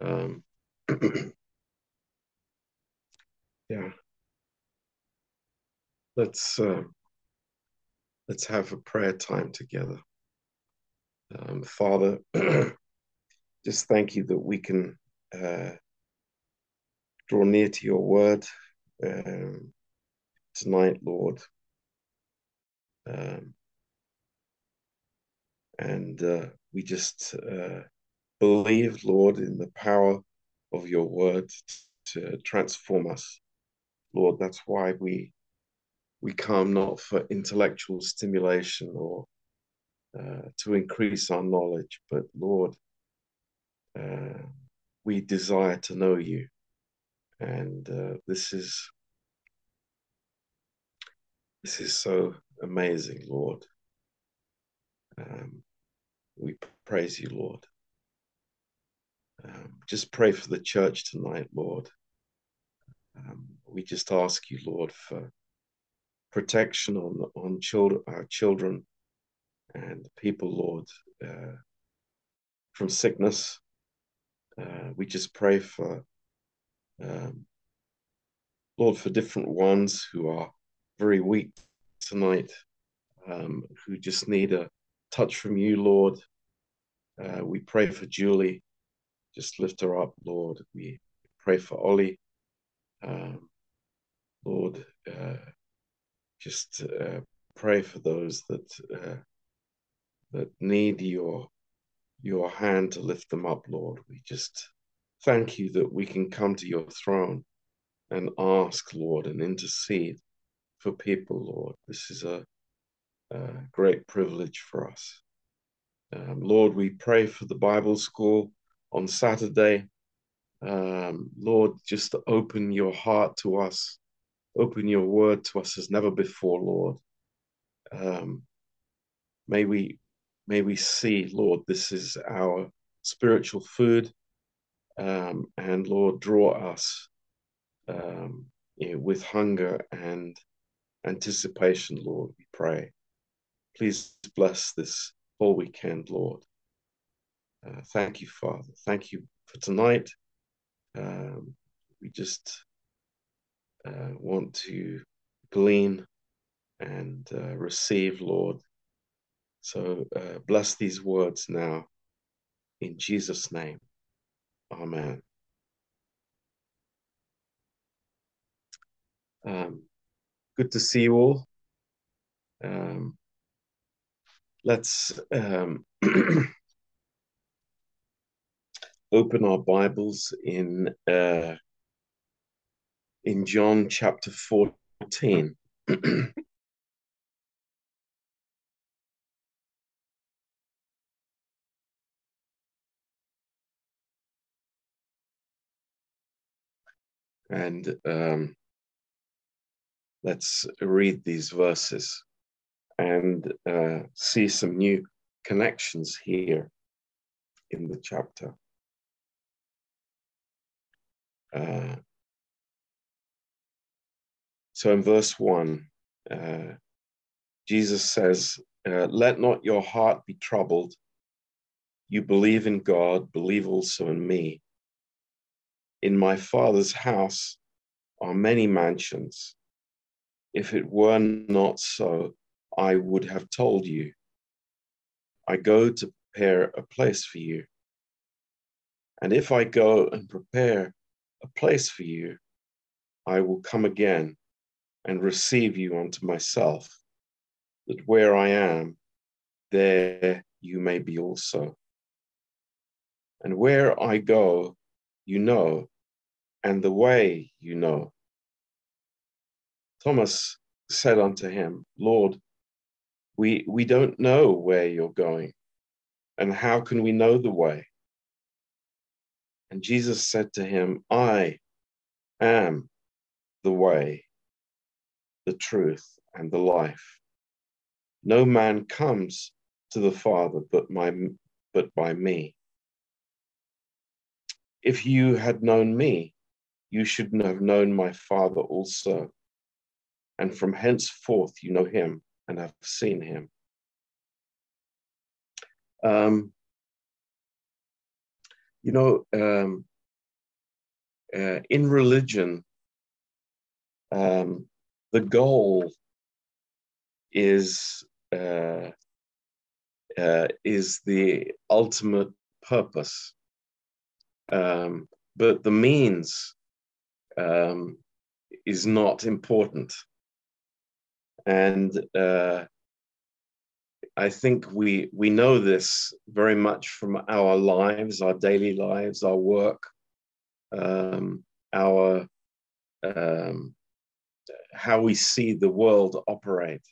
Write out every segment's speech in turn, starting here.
Um, yeah. Let's uh, let's have a prayer time together. Um, Father, just thank you that we can uh, draw near to your word um, tonight, Lord. Um, and uh, we just uh, believe, Lord, in the power of your word to transform us. Lord, that's why we we come not for intellectual stimulation or uh, to increase our knowledge, but Lord, uh, we desire to know you. And uh, this is this is so amazing, Lord. Um, we praise you, Lord. Um, just pray for the church tonight, Lord. Um, we just ask you, Lord, for protection on on children, our children, and people, Lord, uh, from sickness. Uh, we just pray for, um, Lord, for different ones who are very weak tonight, um, who just need a touch from you, Lord. Uh, we pray for Julie. Just lift her up, Lord. We pray for Ollie. Um, Lord, uh, just uh, pray for those that uh, that need your your hand to lift them up, Lord. We just thank you that we can come to your throne and ask, Lord, and intercede for people, Lord. This is a, a great privilege for us. Um, Lord, we pray for the Bible school on Saturday. Um, Lord, just open your heart to us, open your word to us as never before, Lord. Um, may we may we see, Lord, this is our spiritual food, um, and Lord, draw us um, you know, with hunger and anticipation, Lord. We pray. Please bless this whole weekend, Lord. Uh, thank you, Father. Thank you for tonight. Um, we just uh, want to glean and uh, receive, Lord. So uh, bless these words now in Jesus' name. Amen. Um, good to see you all. Um, let's um, open our Bibles in uh, in John chapter 14. and um, let's read these verses and uh, see some new connections here in the chapter. Uh, so in verse 1, uh, Jesus says, uh, Let not your heart be troubled. You believe in God, believe also in me. In my Father's house are many mansions. If it were not so, I would have told you. I go to prepare a place for you. And if I go and prepare a place for you, I will come again and receive you unto myself, that where I am, there you may be also. And where I go, you know, and the way you know. Thomas said unto him, Lord, we, we don't know where you're going, and how can we know the way? And Jesus said to him, I am the way, the truth, and the life. No man comes to the Father but, my, but by me. If you had known me, you should have known my Father also. And from henceforth you know him and have seen him. Um, you know, um, uh, in religion, um, the goal is uh, uh, is the ultimate purpose, um, but the means um, is not important. And uh, I think we we know this very much from our lives, our daily lives, our work, um, our um, how we see the world operate.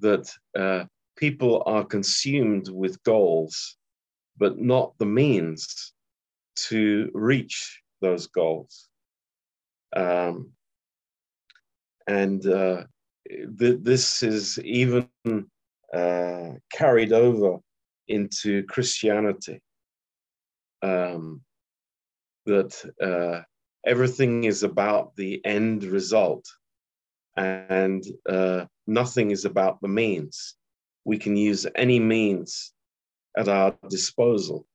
That uh, people are consumed with goals, but not the means to reach those goals. Um, and uh, th- this is even uh, carried over into Christianity. Um, that uh, everything is about the end result and uh, nothing is about the means. We can use any means at our disposal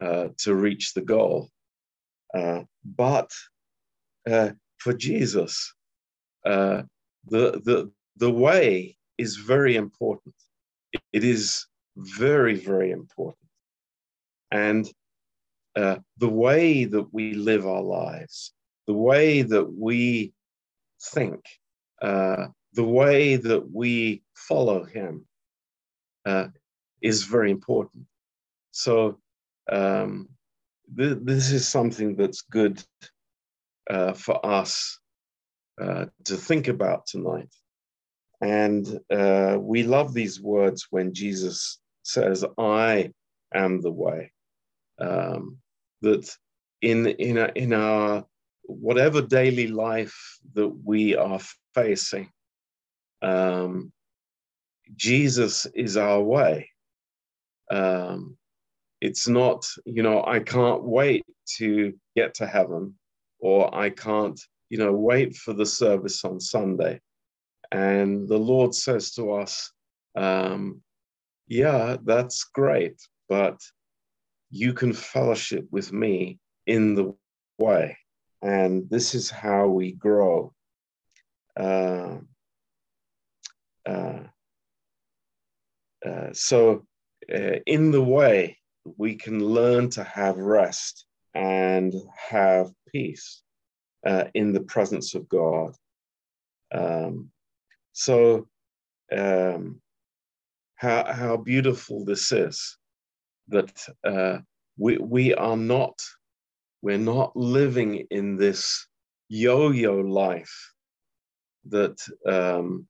uh, to reach the goal. Uh, but for Jesus, the, the, the way is very important. It is very, very important. And uh, the way that we live our lives, the way that we think, uh, the way that we follow Him uh, is very important. So, um, th- this is something that's good uh, for us uh, to think about tonight. And uh, we love these words when Jesus says, I am the way. Um, that in, in, a, in our whatever daily life that we are facing, um, Jesus is our way. Um, it's not, you know, I can't wait to get to heaven, or I can't, you know, wait for the service on Sunday. And the Lord says to us, um, yeah, that's great, but you can fellowship with me in the way. And this is how we grow. Uh, uh, uh, so, uh, in the way, we can learn to have rest and have peace uh, in the presence of God. Um, so, um, how, how beautiful this is that uh, we, we are not, we're not living in this yo yo life that, um,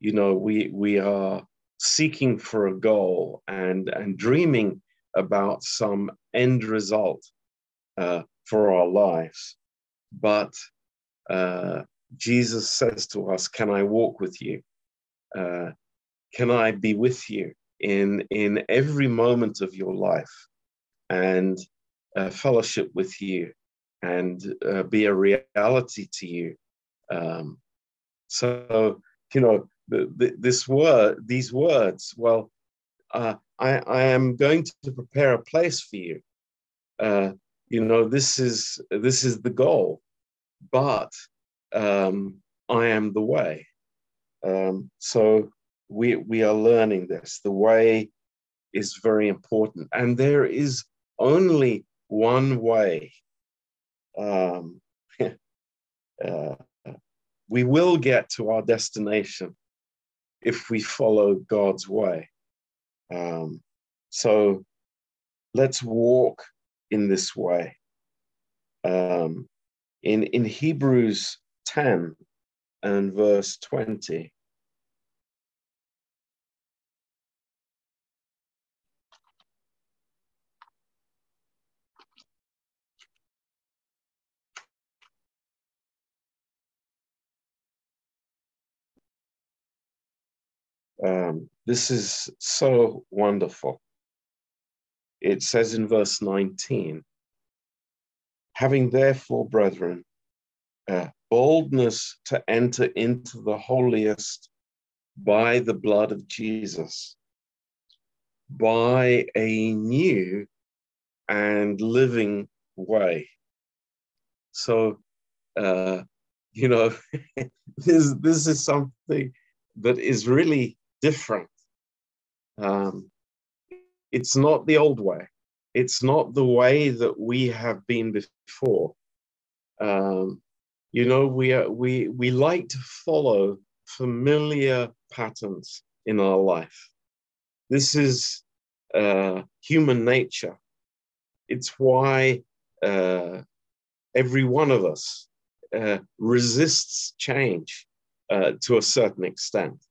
you know, we, we are seeking for a goal and, and dreaming about some end result uh, for our lives. But uh, Jesus says to us, Can I walk with you? Uh, can I be with you in, in every moment of your life and uh, fellowship with you and uh, be a reality to you? Um, so, you know, the, the, this word, these words, well, uh, I, I am going to prepare a place for you. Uh, you know, this is this is the goal, but um, I am the way. Um, so we we are learning this. The way is very important, and there is only one way. Um, uh, we will get to our destination if we follow God's way. Um, so let's walk in this way. Um, in, in Hebrews 10 and verse 20, Um, this is so wonderful. It says in verse 19, having therefore, brethren, uh, boldness to enter into the holiest by the blood of Jesus, by a new and living way. So, uh, you know, this this is something that is really different. Um, it's not the old way. It's not the way that we have been before. Um, you know, we are, we we like to follow familiar patterns in our life. This is uh, human nature. It's why uh, every one of us uh, resists change uh, to a certain extent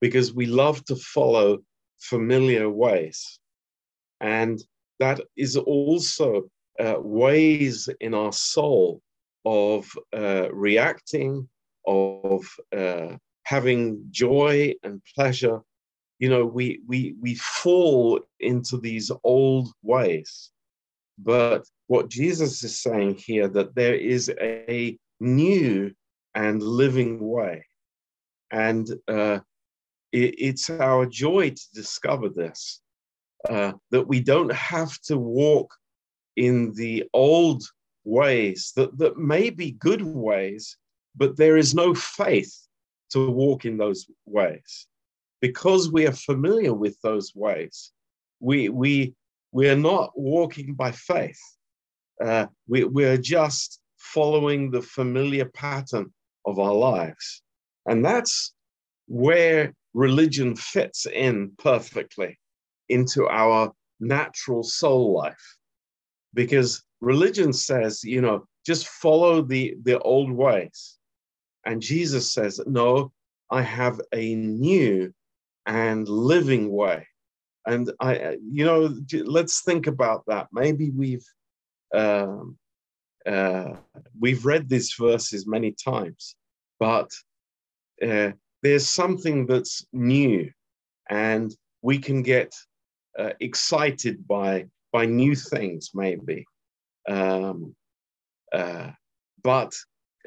because we love to follow familiar ways. And that is also uh, ways in our soul of uh, reacting, of uh, having joy and pleasure. You know, we, we, we fall into these old ways. But what Jesus is saying here, that there is a new and living way. And uh, it, it's our joy to discover this, uh, that we don't have to walk in the old ways that, that may be good ways, but there is no faith to walk in those ways. Because we are familiar with those ways, we, we, we are not walking by faith. Uh, we, we're just following the familiar pattern of our lives. And that's where religion fits in perfectly into our natural soul life. Because religion says, you know, just follow the, the old ways. And Jesus says, no, I have a new and living way. And I, you know, let's think about that. Maybe we've um, uh, we've read these verses many times, but uh, there's something that's new, and we can get uh, excited by by new things, maybe. Um, uh, but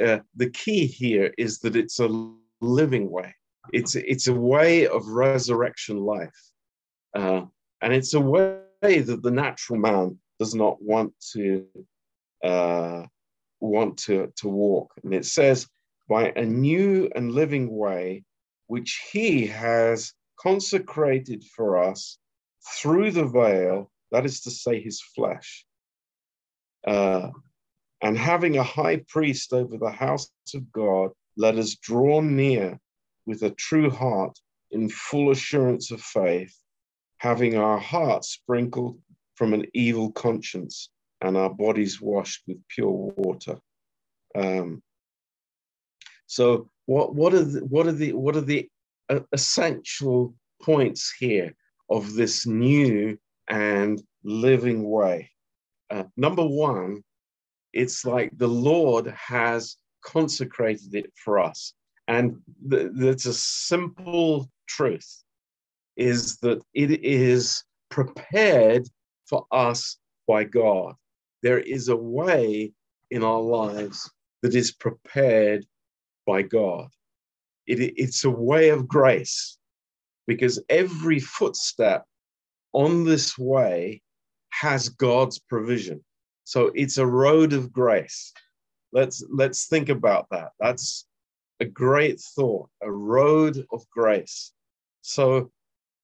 uh, the key here is that it's a living way. It's it's a way of resurrection life, uh, and it's a way that the natural man does not want to uh, want to, to walk. And it says, by a new and living way, which he has consecrated for us through the veil, that is to say, his flesh. Uh, and having a high priest over the house of God, let us draw near with a true heart in full assurance of faith, having our hearts sprinkled from an evil conscience and our bodies washed with pure water. Um, so what what are the, what are the what are the uh, essential points here of this new and living way? Uh, number one, it's like the Lord has consecrated it for us, and th- that's a simple truth: is that it is prepared for us by God there is a way in our lives that is prepared by God. It, it's a way of grace because every footstep on this way has God's provision. So it's a road of grace. Let's let's think about that. That's a great thought, a road of grace. So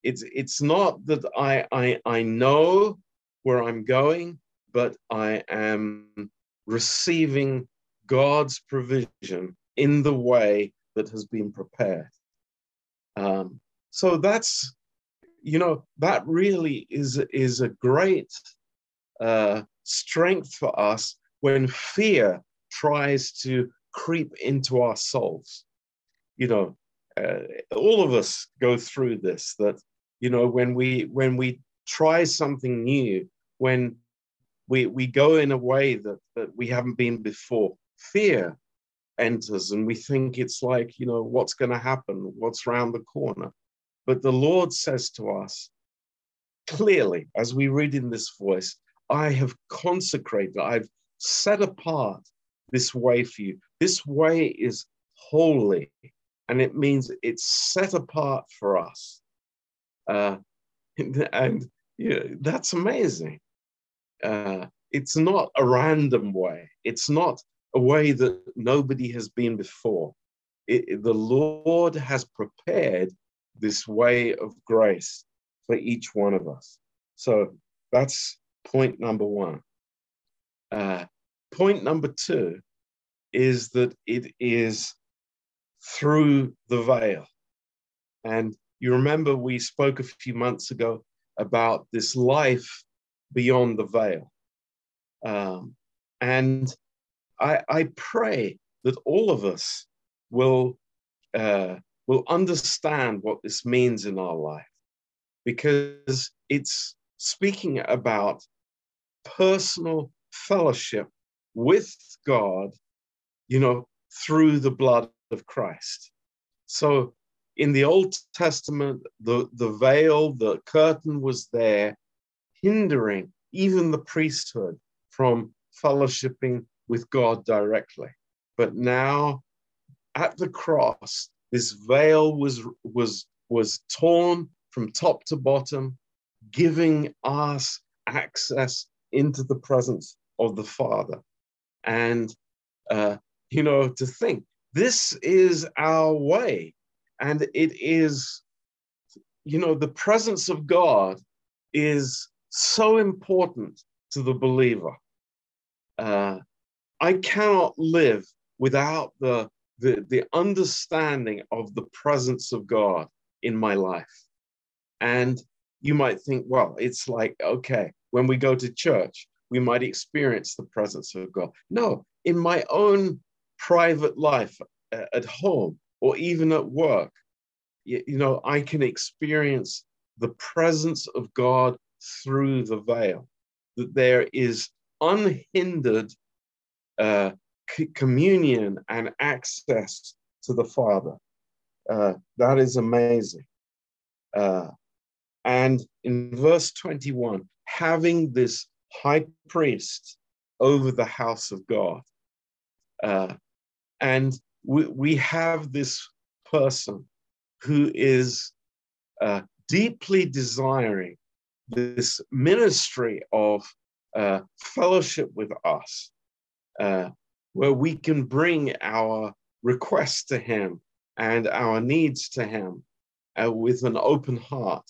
it's it's not that I I I know where I'm going but I am receiving God's provision in the way that has been prepared. Um, so that's, you know, that really is, is a great uh, strength for us when fear tries to creep into our souls. You know, uh, all of us go through this that, you know, when we when we try something new, when we, we go in a way that, that we haven't been before. Fear enters and we think it's like, you know, what's going to happen? What's around the corner? But the Lord says to us clearly, as we read in this voice, I have consecrated, I've set apart this way for you. This way is holy, and it means it's set apart for us. Uh, and, you know, that's amazing uh, it's not a random way. It's not a way that nobody has been before. It, the Lord has prepared this way of grace for each one of us. So that's point number one. Uh, point number two is that it is through the veil. And you remember we spoke a few months ago about this life beyond the veil. Um, and I, I, pray that all of us will, uh, will understand what this means in our life because it's speaking about personal fellowship with God, you know, through the blood of Christ. So in the Old Testament, the, the veil, the curtain was there, hindering even the priesthood from fellowshipping with God directly. But now at the cross, this veil was, was, was torn from top to bottom, giving us access into the presence of the Father. And, uh, you know, to think this is our way. And it is, you know, the presence of God is so important to the believer. Uh, I cannot live without the, the, the understanding of the presence of God in my life. And you might think, well, it's like, okay, when we go to church, we might experience the presence of God. No, in my own private life uh, at home or even at work, you, you know, I can experience the presence of God through the veil, that there is unhindered uh, c- communion and access to the Father. Uh, that is amazing. Uh, and in verse 21, having this high priest over the house of God. Uh, and we, we have this person who is uh, deeply desiring this ministry of uh, fellowship with us, uh, where we can bring our requests to Him and our needs to Him uh, with an open heart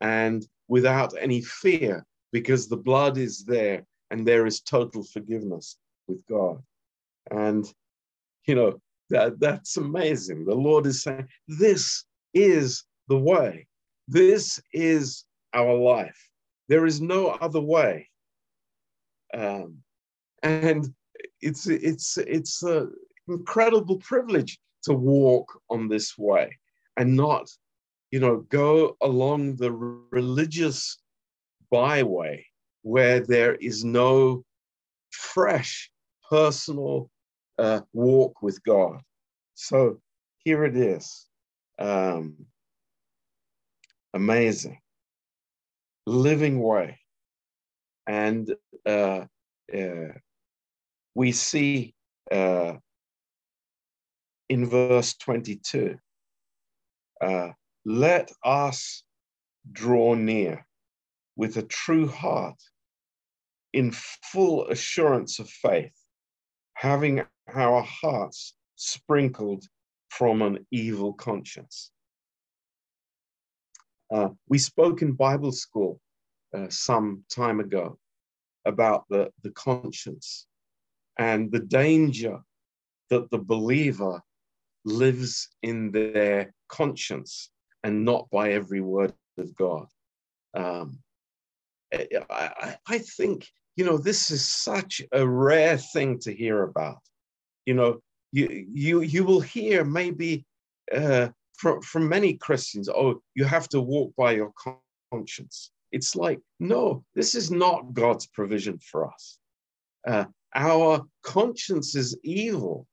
and without any fear, because the blood is there and there is total forgiveness with God. And, you know, that, that's amazing. The Lord is saying, This is the way, this is our life. There is no other way. Um, and it's it's it's an incredible privilege to walk on this way and not you know, go along the religious byway where there is no fresh personal uh, walk with God. So here it is. Um, amazing. Living way. And uh, uh, we see uh, in verse 22 uh, let us draw near with a true heart in full assurance of faith, having our hearts sprinkled from an evil conscience. Uh, we spoke in Bible school uh, some time ago about the, the conscience and the danger that the believer lives in their conscience and not by every word of God. Um, I, I think, you know, this is such a rare thing to hear about. You know, you, you, you will hear maybe uh, from, from many Christians, oh, you have to walk by your conscience. It's like, no, this is not God's provision for us. Uh, our conscience is evil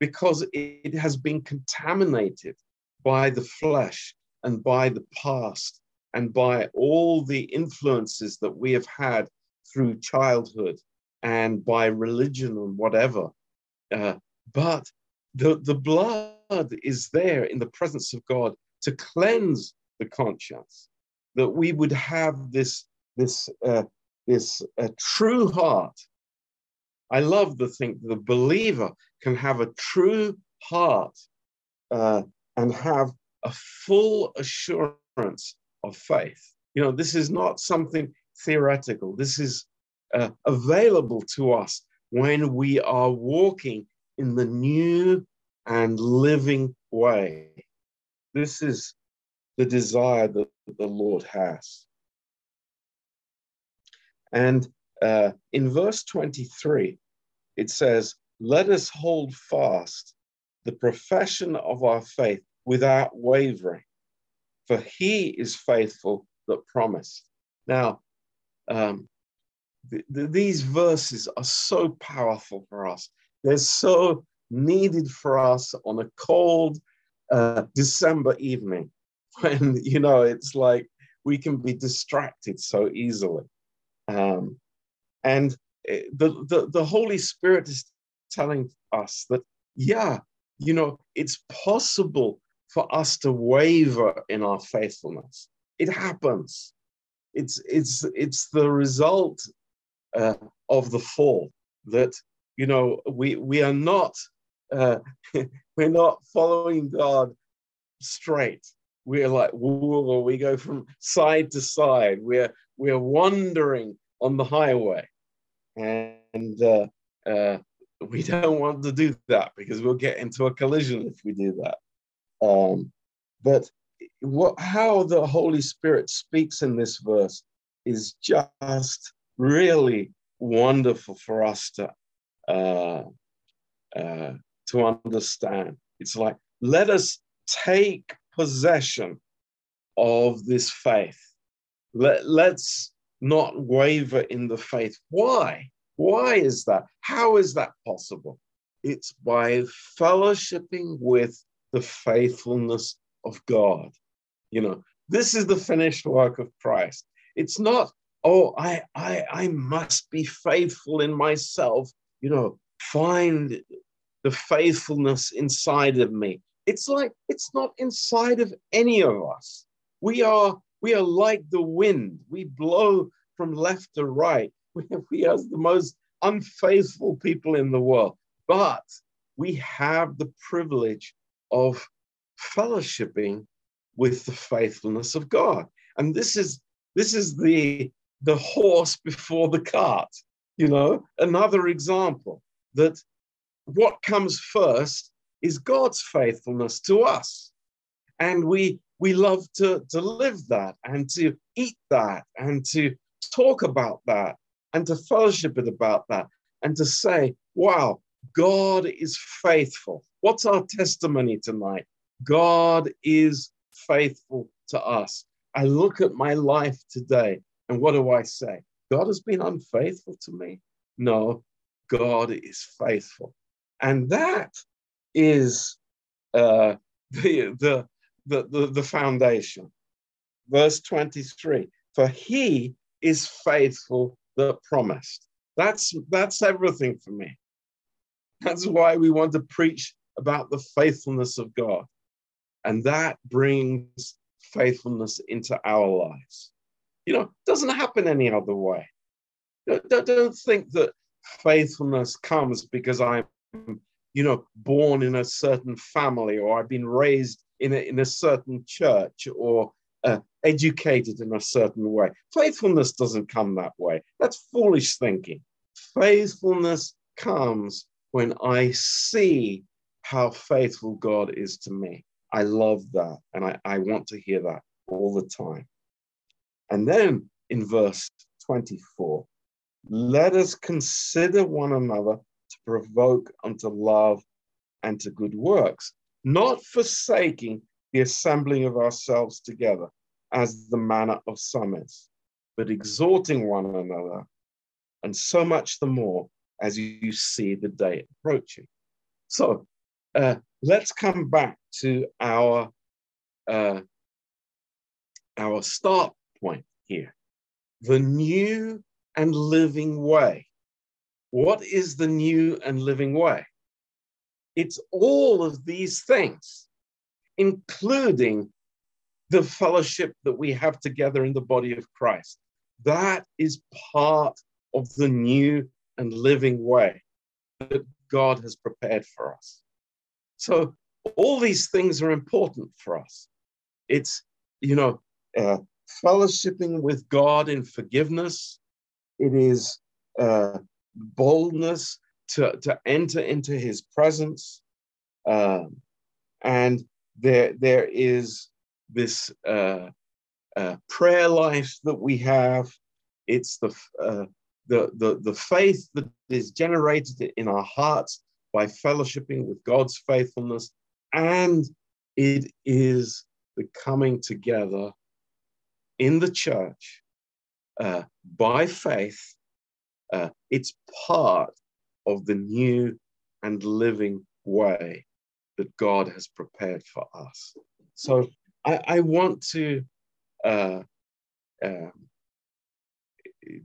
because it has been contaminated by the flesh and by the past and by all the influences that we have had through childhood and by religion and whatever. Uh, but the, the blood is there in the presence of God to cleanse the conscience, that we would have this, this uh, this a true heart. I love to think the believer can have a true heart uh, and have a full assurance of faith. You know, this is not something theoretical. This is uh, available to us when we are walking in the new and living way. This is the desire that the Lord has. And uh, in verse 23, it says, Let us hold fast the profession of our faith without wavering, for he is faithful that promised. Now, um, th- th- these verses are so powerful for us. They're so needed for us on a cold uh, December evening when, you know, it's like we can be distracted so easily. Um, and the, the, the Holy Spirit is telling us that, yeah, you know, it's possible for us to waver in our faithfulness. It happens. It's, it's, it's the result uh, of the fall that, you know, we, we are not, uh, we're not following God straight. We're like, whoa, we go from side to side. We're, we're wandering on the highway. And uh, uh, we don't want to do that because we'll get into a collision if we do that. Um, but what, how the Holy Spirit speaks in this verse is just really wonderful for us to uh, uh, to understand. It's like let us take possession of this faith. Let, let's not waver in the faith. Why? Why is that? How is that possible? It's by fellowshipping with the faithfulness of God. You know, this is the finished work of Christ. It's not, oh, I, I, I must be faithful in myself. You know, find the faithfulness inside of me. It's like it's not inside of any of us. We are we are like the wind. We blow from left to right. We, we are the most unfaithful people in the world, but we have the privilege of fellowshipping with the faithfulness of God. And this is this is the the horse before the cart. You know, another example that what comes first is God's faithfulness to us. And we we love to, to live that and to eat that and to talk about that and to fellowship it about that and to say, wow, God is faithful. What's our testimony tonight? God is faithful to us. I look at my life today and what do I say? God has been unfaithful to me? No, God is faithful. And that is uh, the, the, the, the, the foundation. Verse 23 For he is faithful that promised. That's, that's everything for me. That's why we want to preach about the faithfulness of God. And that brings faithfulness into our lives. You know, doesn't happen any other way. Don't, don't think that faithfulness comes because I'm, you know, born in a certain family or I've been raised in a, in a certain church or uh, educated in a certain way. Faithfulness doesn't come that way. That's foolish thinking. Faithfulness comes when I see how faithful God is to me. I love that. And I, I want to hear that all the time. And then in verse 24, let us consider one another to provoke unto love and to good works, not forsaking the assembling of ourselves together, as the manner of some is, but exhorting one another, and so much the more as you see the day approaching. So uh, let's come back to our uh, our start point here, the new and living way. What is the new and living way? It's all of these things including the fellowship that we have together in the body of Christ, that is part of the new and living way that God has prepared for us. So, all these things are important for us. It's, you know, uh, fellowshipping with God in forgiveness, it is uh, boldness to, to enter into his presence. Um, and there, there is this uh, uh, prayer life that we have. It's the, uh, the, the, the faith that is generated in our hearts by fellowshipping with God's faithfulness. And it is the coming together in the church uh, by faith. Uh, it's part of the new and living way that God has prepared for us. So I, I want to uh, um,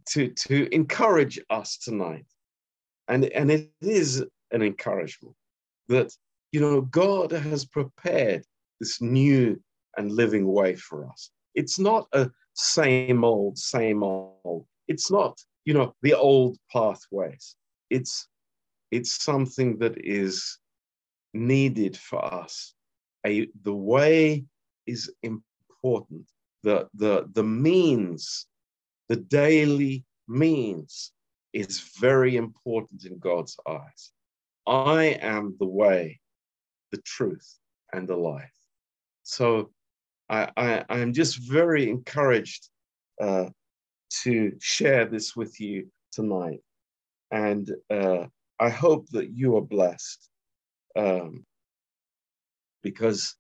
to to encourage us tonight, and and it is an encouragement that you know God has prepared this new and living way for us. It's not a same old, same old. It's not you know the old pathways. It's it's something that is needed for us. A, the way is important the, the, the means, the daily means is very important in God's eyes. I am the way, the truth, and the life. So I, I, am just very encouraged uh, to share this with you tonight. And uh, I hope that you are blessed um, because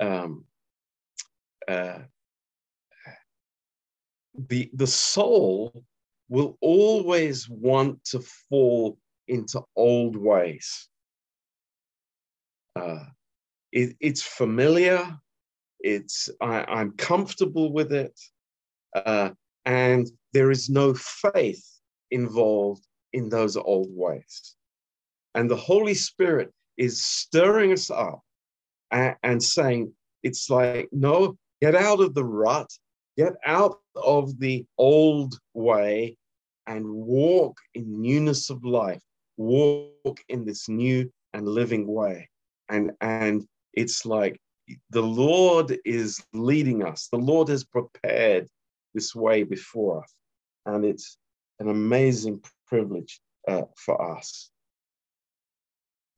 um, uh, the the soul will always want to fall into old ways. Uh, it, it's familiar. It's I, am comfortable with it, uh, and there is no faith involved in those old ways. And the Holy Spirit is stirring us up and, and saying, "It's like no, get out of the rut, Get out of the old way and walk in newness of life. Walk in this new and living way. And, and it's like the Lord is leading us. The Lord has prepared this way before us. And it's an amazing privilege uh, for us.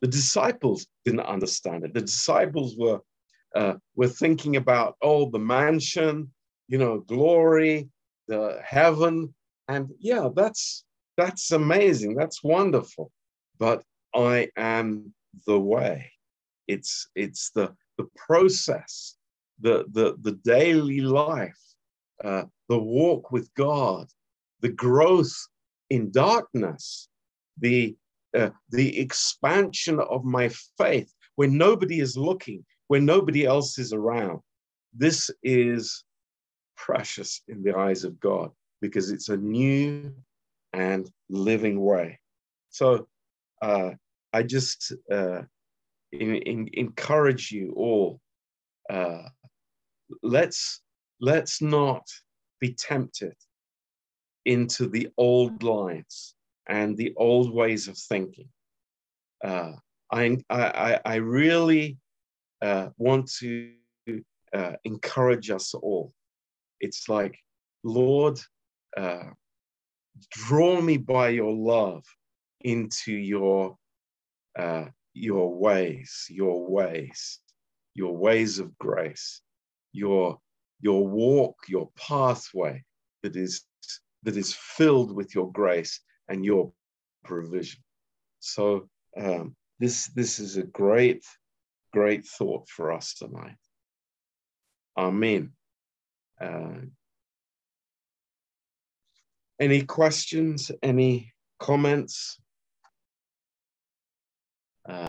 The disciples didn't understand it. The disciples were, uh, were thinking about, oh, the mansion, you know, glory, the heaven. And yeah, that's that's amazing. That's wonderful. But I am the way. It's it's the the process, the the the daily life, uh, the walk with God, the growth in darkness, the uh, the expansion of my faith when nobody is looking, when nobody else is around. This is precious in the eyes of God because it's a new and living way. So uh, I just uh, in, in, encourage you all. Uh, let's let's not be tempted into the old lines and the old ways of thinking. Uh, I, I, I really uh, want to uh, encourage us all it's like, Lord, uh, draw me by your love into your uh, your ways, your ways, your ways of grace, your your walk, your pathway that is that is filled with your grace and your provision. So um, this this is a great great thought for us tonight. Amen. Uh, any questions? Any comments?